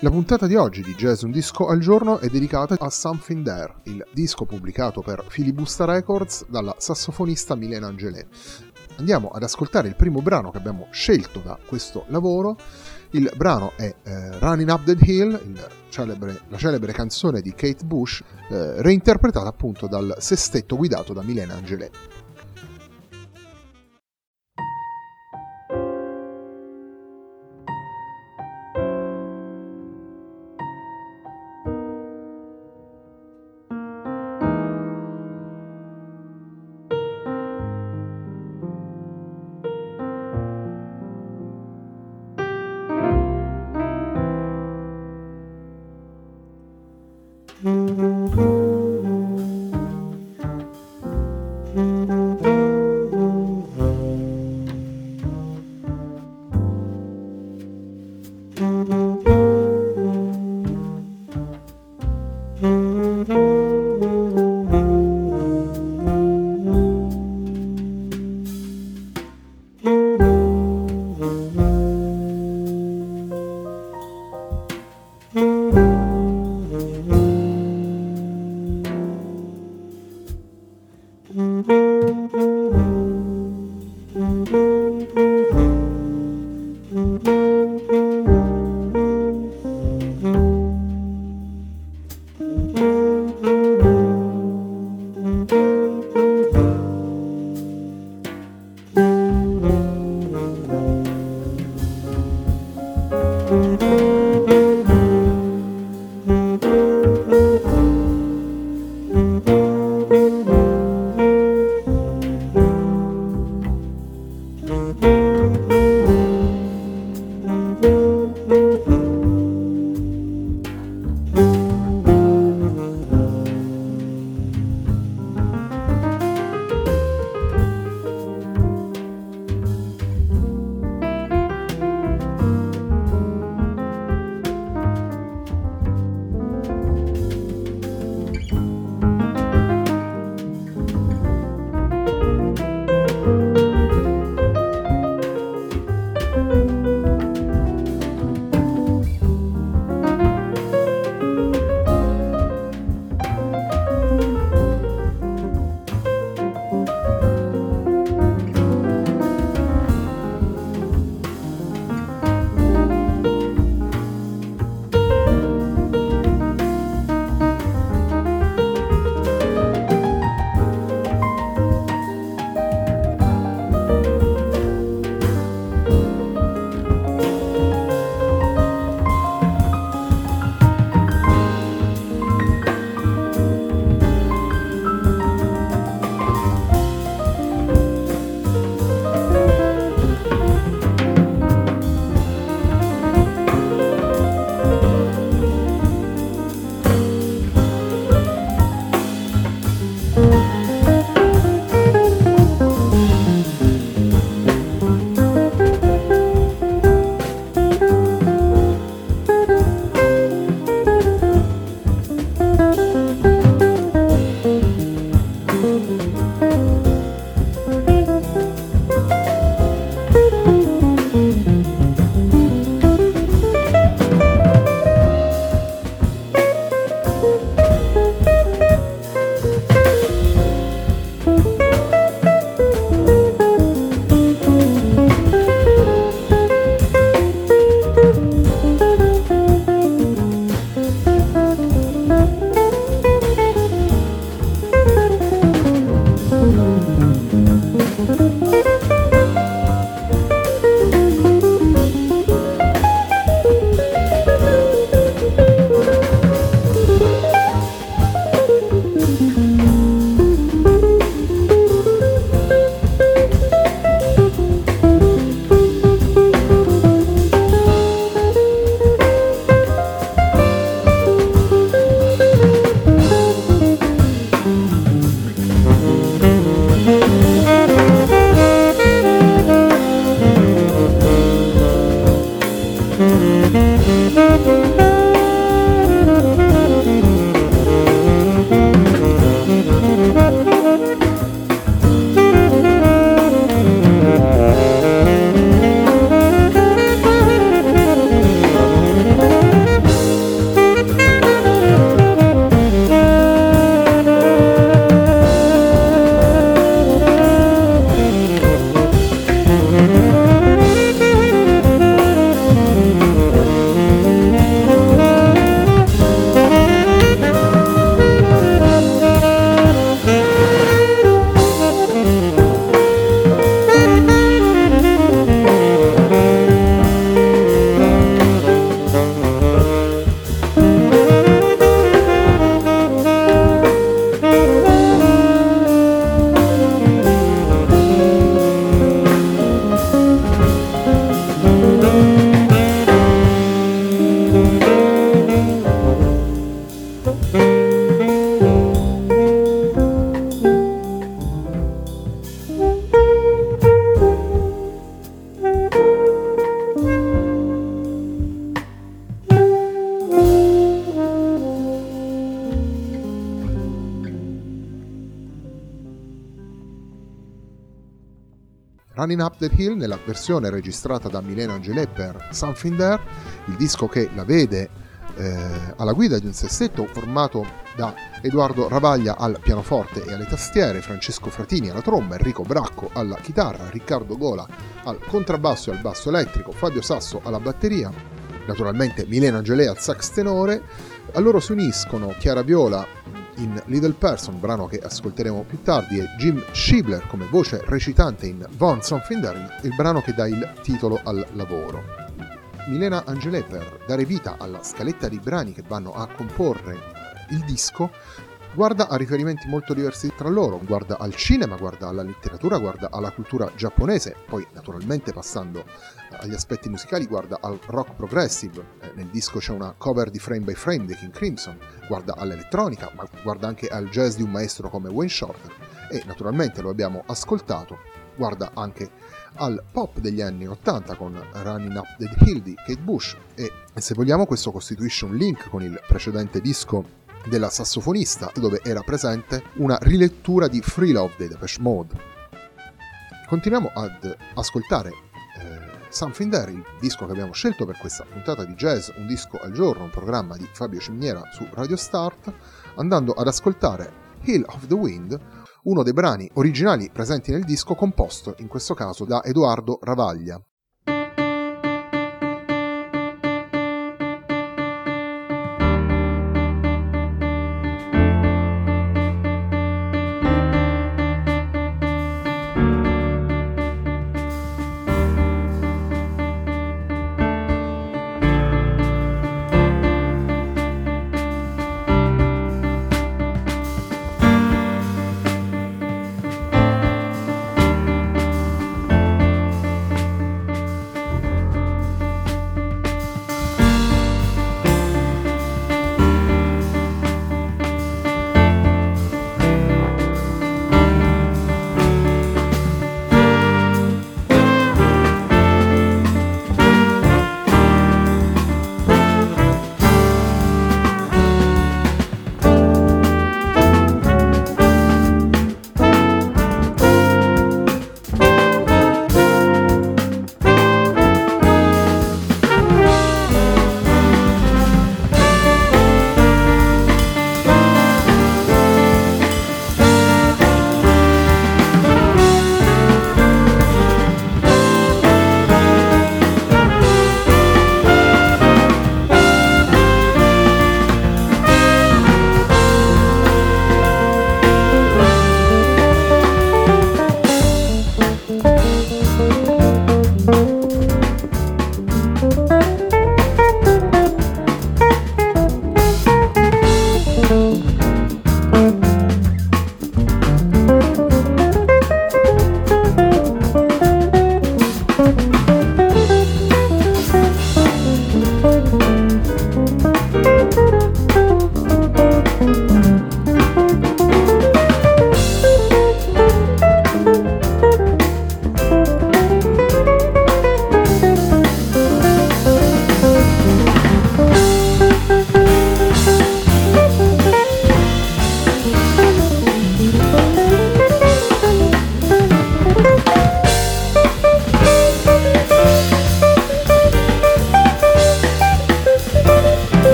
La puntata di oggi di Jazz Un Disco al Giorno è dedicata a Something There, il disco pubblicato per Filibusta Records dalla sassofonista Milena Angelè. Andiamo ad ascoltare il primo brano che abbiamo scelto da questo lavoro. Il brano è eh, Running Up the Hill, celebre, la celebre canzone di Kate Bush, eh, reinterpretata appunto dal sestetto guidato da Milena Angelè. Running Up the Hill nella versione registrata da Milena Angelè per Something There, il disco che la vede eh, alla guida di un sestetto formato da Edoardo Ravaglia al pianoforte e alle tastiere, Francesco Fratini alla tromba, Enrico Bracco alla chitarra, Riccardo Gola al contrabbasso e al basso elettrico, Fabio Sasso alla batteria, naturalmente Milena Angelè al sax tenore, a loro si uniscono Chiara Viola in Little Person, brano che ascolteremo più tardi, e Jim Schibler come voce recitante in Von Something There, il brano che dà il titolo al lavoro. Milena Angelè per dare vita alla scaletta di brani che vanno a comporre il disco guarda a riferimenti molto diversi tra loro, guarda al cinema, guarda alla letteratura, guarda alla cultura giapponese, poi naturalmente passando agli aspetti musicali guarda al rock progressive, eh, nel disco c'è una cover di Frame by Frame di King Crimson, guarda all'elettronica, ma guarda anche al jazz di un maestro come Wayne Shorter. E naturalmente lo abbiamo ascoltato, guarda anche al pop degli anni 80 con Running Up the Hill di Kate Bush. E se vogliamo questo costituisce un link con il precedente disco della sassofonista, dove era presente una rilettura di Free Love dei Depeche Mode. Continuiamo ad ascoltare eh, Something There, il disco che abbiamo scelto per questa puntata di jazz, un disco al giorno, un programma di Fabio Ciminiera su Radio Start, andando ad ascoltare Hill of the Wind, uno dei brani originali presenti nel disco composto in questo caso da Edoardo Ravaglia.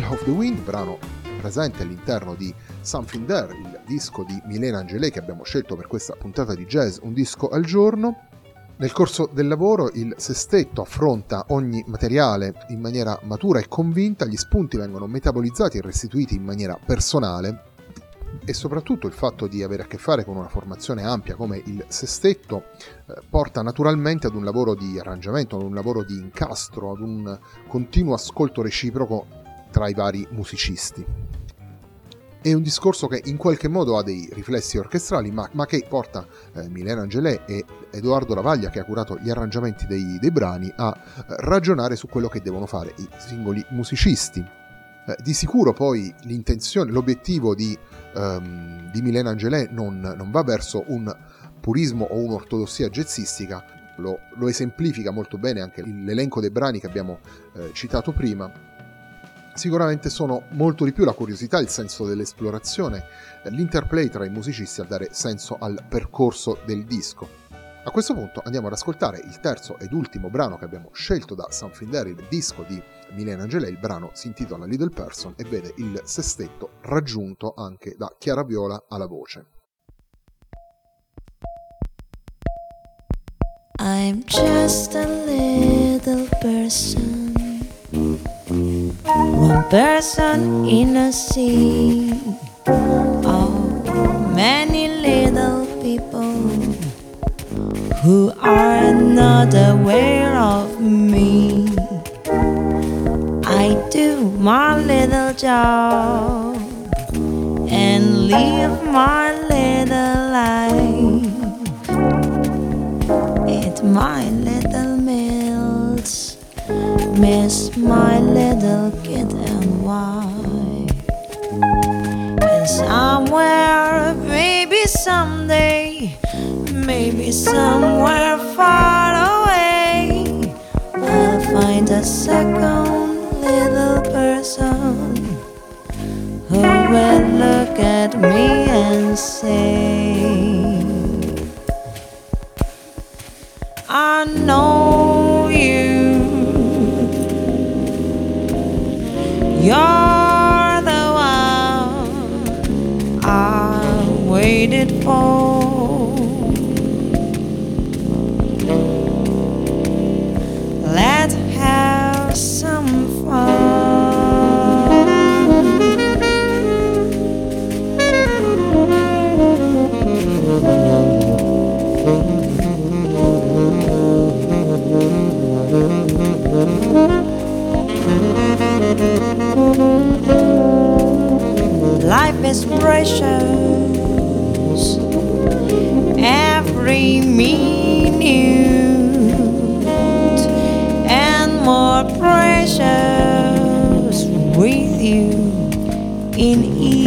Hill of the Wind, brano presente all'interno di Something There, il disco di Milena Angelé che abbiamo scelto per questa puntata di jazz, un disco al giorno. Nel corso del lavoro il sestetto affronta ogni materiale in maniera matura e convinta, gli spunti vengono metabolizzati e restituiti in maniera personale e soprattutto il fatto di avere a che fare con una formazione ampia come il sestetto eh, porta naturalmente ad un lavoro di arrangiamento, ad un lavoro di incastro, ad un continuo ascolto reciproco tra i vari musicisti. È un discorso che in qualche modo ha dei riflessi orchestrali, ma, ma che porta eh, Milena Angelè e Edoardo Lavaglia, che ha curato gli arrangiamenti dei, dei brani, a eh, ragionare su quello che devono fare i singoli musicisti. Eh, di sicuro poi l'intenzione, l'obiettivo di, um, di Milena Angelè non, non, va verso un purismo o un'ortodossia jazzistica, lo, lo esemplifica molto bene anche l'elenco dei brani che abbiamo eh, citato prima, sicuramente sono molto di più la curiosità, il senso dell'esplorazione, l'interplay tra i musicisti a dare senso al percorso del disco. A questo punto andiamo ad ascoltare il terzo ed ultimo brano che abbiamo scelto da Something There, il disco di Milena Angelè. Il brano si intitola Little Person e vede il sestetto raggiunto anche da Chiara Viola alla voce. I'm just a little person, one person in a sea of many little people. who are not aware of me. I do my little job and live my little life. It's my meals, miss my little kid and wife. And somewhere, maybe someday maybe somewhere far away I'll find a second little person who will look at me and say, I know waited for. Let's have some fun. Life is precious. Minute, and more precious with you in it.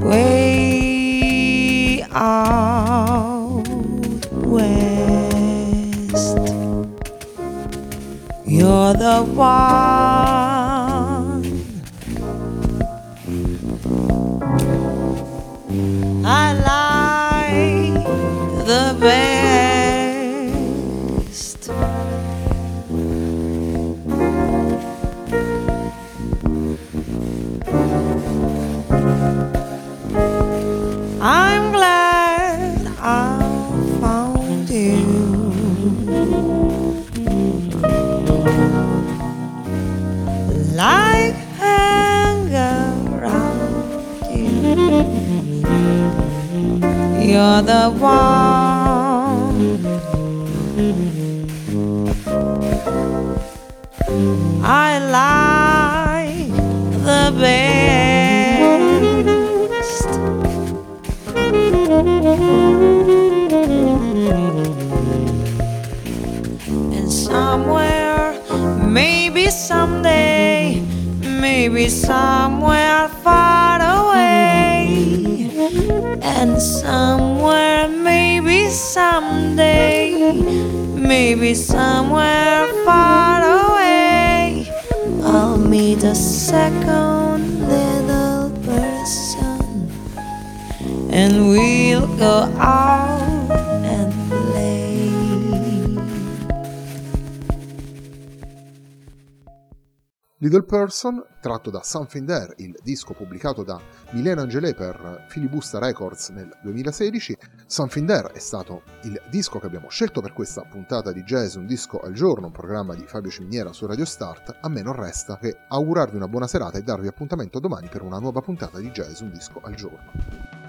way out west. You're the one. you're the one I like the best. And somewhere, maybe someday, maybe somewhere. Somewhere, maybe someday, maybe somewhere far away, I'll meet a second little person, and we'll go out Little Person, tratto da Something There, il disco pubblicato da Milena Angelé per Filibusta Records nel 2016. Something There è stato il disco che abbiamo scelto per questa puntata di Jazz Un disco al giorno, un programma di Fabio Ciminiera su Radio Start. A me non resta che augurarvi una buona serata e darvi appuntamento domani per una nuova puntata di Jazz Un disco al giorno.